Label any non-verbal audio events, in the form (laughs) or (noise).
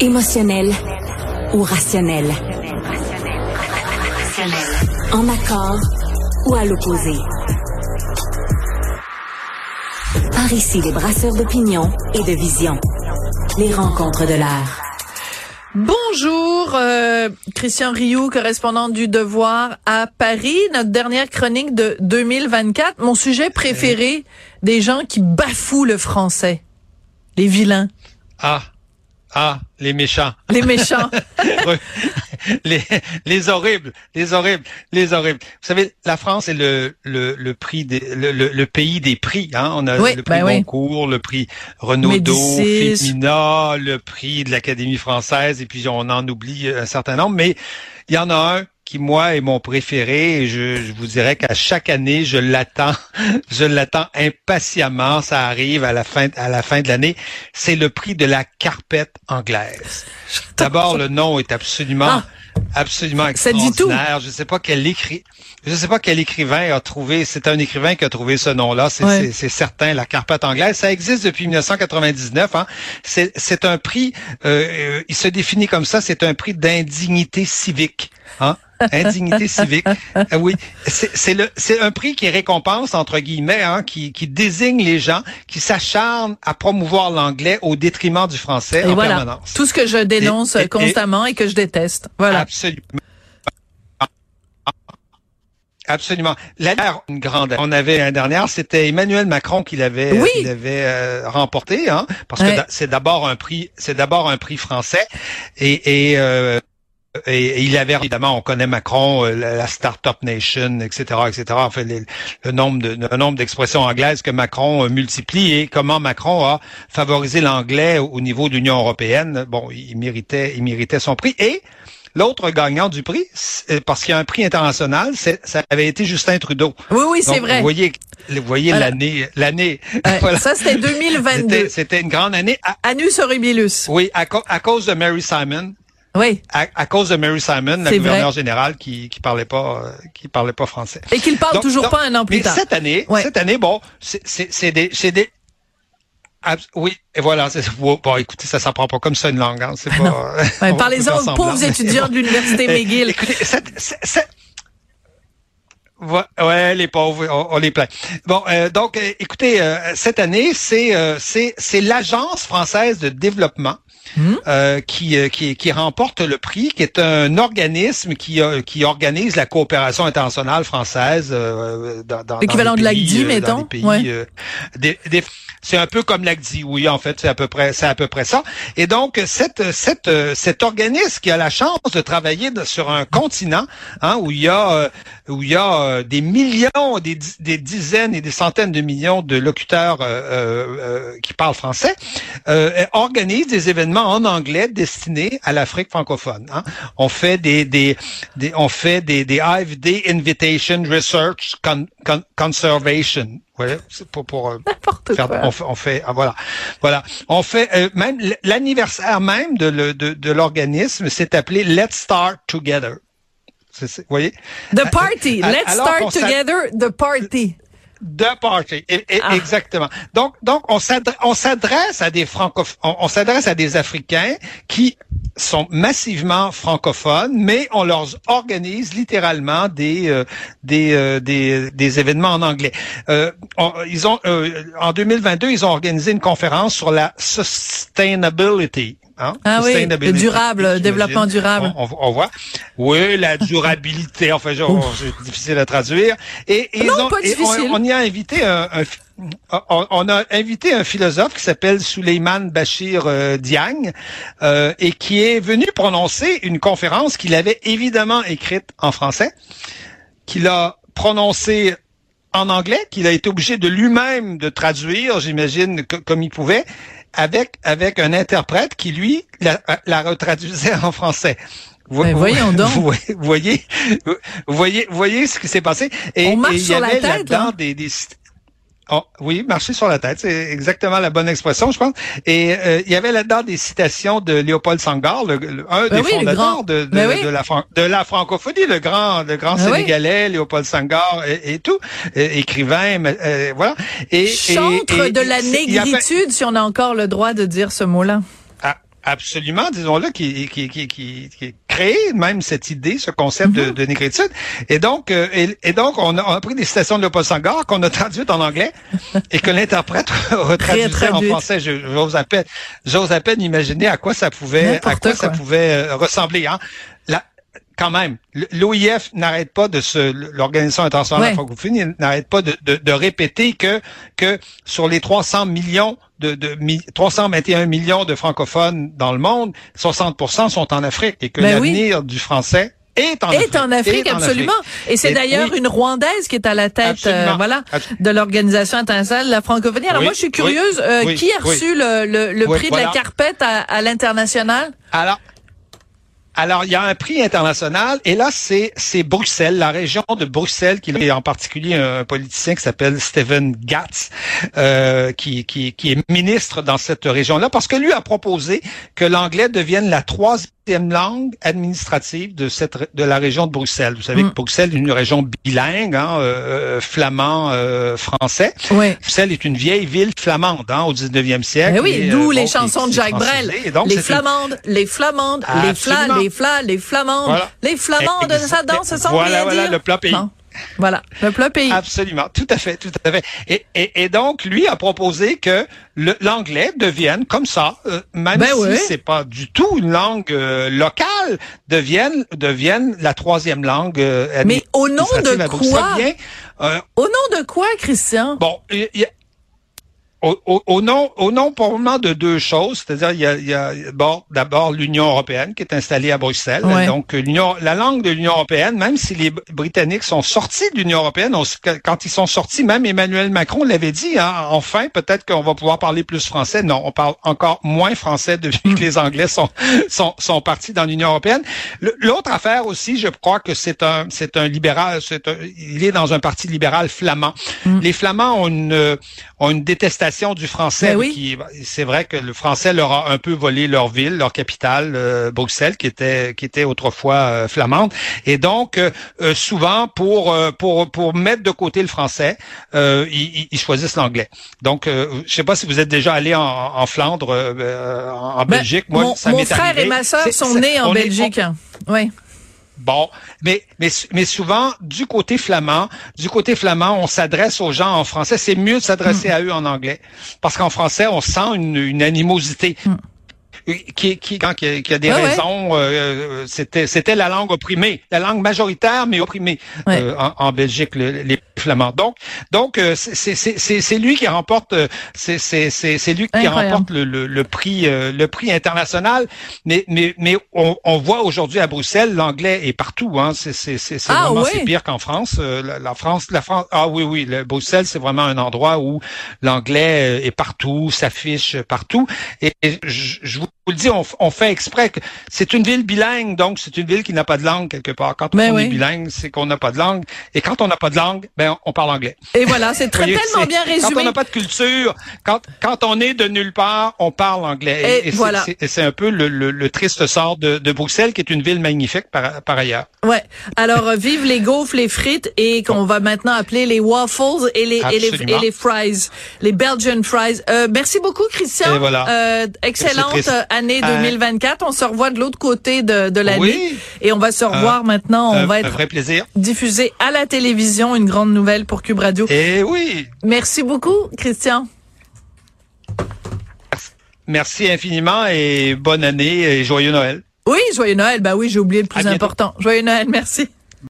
Émotionnel ou rationnel? En accord ou à l'opposé? Par ici, les brasseurs d'opinion et de vision. Les rencontres de l'air. Bonjour, euh, Christian Rioux, correspondant du Devoir à Paris. Notre dernière chronique de 2024. Mon sujet préféré, des gens qui bafouent le français. Les vilains. Ah, ah, les méchants. Les méchants. (laughs) les, les horribles, les horribles, les horribles. Vous savez, la France est le, le, le prix des, le, le, pays des prix. Hein? On a le prix ben Goncourt, le prix Renaudot, Femina, le prix de l'Académie française, et puis on en oublie un certain nombre. Mais il y en a un qui moi est mon préféré et je, je vous dirais qu'à chaque année je l'attends, (laughs) je l'attends impatiemment. Ça arrive à la fin à la fin de l'année. C'est le prix de la carpette anglaise. (laughs) D'abord le nom est absolument ah. absolument extraordinaire. Je sais pas quel écrit je sais pas quel écrivain a trouvé, c'est un écrivain qui a trouvé ce nom-là, c'est certain, la carpette anglaise. Ça existe depuis 1999. Hein. C'est un prix, euh, euh, il se définit comme ça, c'est un prix d'indignité civique. Hein? Indignité civique. Ah oui, c'est le c'est un prix qui récompense entre guillemets, hein, qui, qui désigne les gens qui s'acharnent à promouvoir l'anglais au détriment du français en permanence. Tout ce que je dénonce constamment et, que je déteste. Voilà. Absolument. Absolument. La une grande. On avait l'année dernière, c'était Emmanuel Macron qui l'avait, avait euh, remporté, hein, parce que c'est d'abord un prix, c'est d'abord un prix français, et, et euh, et, il avait évidemment, on connaît Macron, euh, la, Startup Nation, etc., etc. Enfin, le nombre de le nombre d'expressions anglaises que Macron euh, multiplie et comment Macron a favorisé l'anglais au, niveau de l'Union européenne. Bon, il méritait, il méritait son prix. Et L'autre gagnant du prix, euh, parce qu'il y a un prix international, ça avait été Justin Trudeau. Oui, oui, c'est vrai. Vous voyez, vous voyez l'année, l'année. (laughs) Ça, c'était 2022. C'était une grande année. Anus horribilus. Oui, à cause de Mary Simon. Oui. À, cause de Mary Simon, la gouverneure générale qui qui parlait pas euh, qui parlait pas français. Et qui ne parle toujours pas un an plus mais Cette année, cette année, bon, c'est des c'est des oui, et voilà. Bon, écoutez, ça s'en prend pas comme ça une langue. Hein, c'est pas. Ouais, (laughs) Parlez-en aux pauvres étudiants de (laughs) l'université McGill. Écoutez, cette, Ouais, les pauvres, on, les plaint. Bon, euh, donc, euh, écoutez, cette année, c'est c'est c'est l'agence française de développement Hmm? Euh, qui, euh, qui, qui, remporte le prix, qui est un organisme qui, euh, qui organise la coopération internationale française dans, dans l'équivalent de l'ACDI, mettons. c'est un peu comme l'ACDI, oui, en fait, c'est à peu près, c'est à peu près ça. Et donc, cette, cette, cet organisme qui a la chance de travailler sur un continent hein, où il y a, où il y a des millions, des, des dizaines et des centaines de millions de locuteurs qui parlent français, organise des événements en anglais destiné à l'Afrique francophone. Hein. On fait des, des, des, on fait des, des AFD Invitation Research Conservation. Ouais, pour, pour euh, (laughs) faire, on, fait, on fait ah, voilà, voilà, on fait euh, même l'anniversaire même de, de, de l'organisme s'est appelé Let's Start Together. vous voyez? The party. Let's start together. The party. De party, ah. exactement. Donc, donc on s'adresse à des francophones, on, s'adresse à des Africains qui sont massivement francophones, mais on leur organise littéralement des euh, des, euh, des, des événements en anglais. Euh, ils ont en 2022, ils ont organisé une conférence sur la sustainability. Hein? Ah oui, le durable, le développement durable. On, voit. Oui, la durabilité. (laughs) enfin, c'est difficile à traduire. Et, ils ont, on, y a invité un, on a invité un philosophe qui s'appelle Suleiman Bachir euh, Diagne euh, et qui est venu prononcer une conférence qu'il avait évidemment écrite en français, qu'il a prononcée en anglais, qu'il a été obligé de lui-même de traduire, j'imagine, comme il pouvait, avec avec un interprète qui lui la, la retraduisait en français. Vous, ben, voyons donc. (laughs) Vous, voyez, vous voyez, voyez ce qui s'est passé. Et, On marche il y sur avait la tête, là. des, des, Oh, oui, marcher sur la tête, c'est exactement la bonne expression, je pense. Et euh, il y avait là-dedans des citations de Léopold Sangar, le, un ben des fondateurs de, de, ben de, la, de la francophonie, le grand, le grand ben Sénégalais, Léopold Sangar et, tout, écrivain, euh, voilà. Et, Chantre de la négritude, si on a encore le droit de dire ce mot-là. absolument, disons-le, qui, qui, qui, qui, qui créé même cette idée, ce concept de, mhm. de, négritude. Et donc, euh, et, donc on, a, on a, pris des citations de Paul Sangar qu'on a traduites en anglais (laughs) et que l'interprète (laughs) traduisait en français. J'ose à peine, j'ose à peine imaginer à quoi ça pouvait, à quoi, ça pouvait euh, ressembler. Hein. La, quand même, l'OIF n'arrête pas de se, l'Organisation internationale francophonie n'arrête pas de, de, de, répéter que que sur les 300 millions de, de 321 millions de francophones dans le monde, 60% sont en Afrique et que ben l'avenir du français est en est Afrique. En Afrique absolument. Et c'est d'ailleurs une Rwandaise qui est à la tête, euh, voilà, de l'organisation internationale de la francophonie. Alors moi, je suis curieuse, euh, qui a reçu le, le, le prix de la carpette à, à l'international? Alors, alors, il y a un prix international et là, c'est c'est Bruxelles, la région de Bruxelles, qui est en particulier un politicien qui s'appelle Stephen Gatz, euh, qui, qui, qui est ministre dans cette région-là, parce que lui a proposé que l'anglais devienne la troisième langue administrative de cette de la région de Bruxelles. Vous savez que mm. Bruxelles est une région bilingue, hein, euh, euh flamand, euh, français. Bruxelles est une vieille ville flamande hein, au 19e siècle. Mais oui, d'où euh, les chansons de Jacques Brel. les flamandes, les flamandes, les flas, les flas, les flamandes, les flamandes, ça danse sans Voilà, voilà le plat pays. Voilà, le plat pays. Absolument, tout à fait, tout à fait. Et, et, et donc, lui a proposé que l'anglais devienne comme ça, euh, même ben si c'est pas du tout une langue euh, locale, devienne devienne la troisième langue. Euh, Mais au nom de quoi? Au nom de quoi, Christian? Bon, il y, a au, au, nom, au nom probablement de deux choses, c'est-à-dire il y a, il y a bon, d'abord l'Union européenne qui est installée à Bruxelles. Donc l'Union, la langue de l'Union européenne, même si les Britanniques sont sortis de l'Union européenne, quand ils sont sortis, même Emmanuel Macron l'avait dit. Hein, enfin, peut-être qu'on va pouvoir parler plus français. Non, on parle encore moins français (laughs) depuis que les Anglais sont sont, sont partis dans l'Union européenne. L'autre affaire aussi, je crois que c'est un c'est un libéral, c'est il est dans un parti libéral flamand. Mm. Les Flamands ont une ont une détestation du français. Ben oui. C'est vrai que le français leur a un peu volé leur ville, leur capitale, euh, Bruxelles, qui était qui était autrefois euh, flamande. Et donc euh, souvent pour pour pour mettre de côté le français, ils, ils, choisissent l'anglais. Donc je sais pas si vous êtes déjà allé en, en Flandre, en, ben, Belgique. Moi, mon, ça mon frère et ma sœur sont nés en Belgique. oui. Bon, mais, mais, mais souvent, du côté flamand, du côté flamand, on s'adresse aux gens en français. C'est mieux de s'adresser hmm. à eux en anglais. Parce qu'en français, on sent une, une animosité. Hmm qui, qui, quand, qui, a, des raisons, euh, c'était, c'était la langue opprimée, la langue majoritaire mais opprimée euh, en, en, Belgique, les Flamands. Donc, donc euh, c'est, c'est, lui qui remporte, c'est, c'est, c'est, lui qui remporte le, le, le prix, le prix international. Mais, mais, mais on, on voit aujourd'hui à Bruxelles, l'anglais est partout. Hein. C'est, c'est, c'est, ah, vraiment c'est pire qu'en France. La, France, la France. Ah oui, oui, le, Bruxelles, c'est vraiment un endroit où l'anglais est partout, s'affiche partout. Et, je, je vous vous le dis, on, fait exprès que c'est une ville bilingue, donc c'est une ville qui n'a pas de langue quelque part. Quand on ben est bilingue, c'est qu'on n'a pas de langue. Et quand on n'a pas de langue, ben on parle anglais. Et voilà, c'est (laughs) très tellement bien résumé. Quand on n'a pas de culture, quand, quand on est de nulle part, on parle anglais. Et, voilà. C'est un peu le, le, triste sort de, de, Bruxelles, qui est une ville magnifique par, par ailleurs. Ouais. Alors, euh, vive les gaufres, les frites, et qu'on va maintenant appeler les waffles et les, et les, et les, fries, les Belgian fries. Euh, merci beaucoup, Christian. Et voilà. Euh, excellente année 2024. On se revoit de l'autre côté de, de l'année. Et on va se revoir maintenant. On va être vrai plaisir. diffusé à la télévision. Une grande nouvelle pour Cube Radio. Et oui. Merci beaucoup, Christian. Merci infiniment et bonne année et joyeux Noël. Oui, joyeux Noël. Bah oui, j'ai oublié le plus important. Joyeux Noël, merci.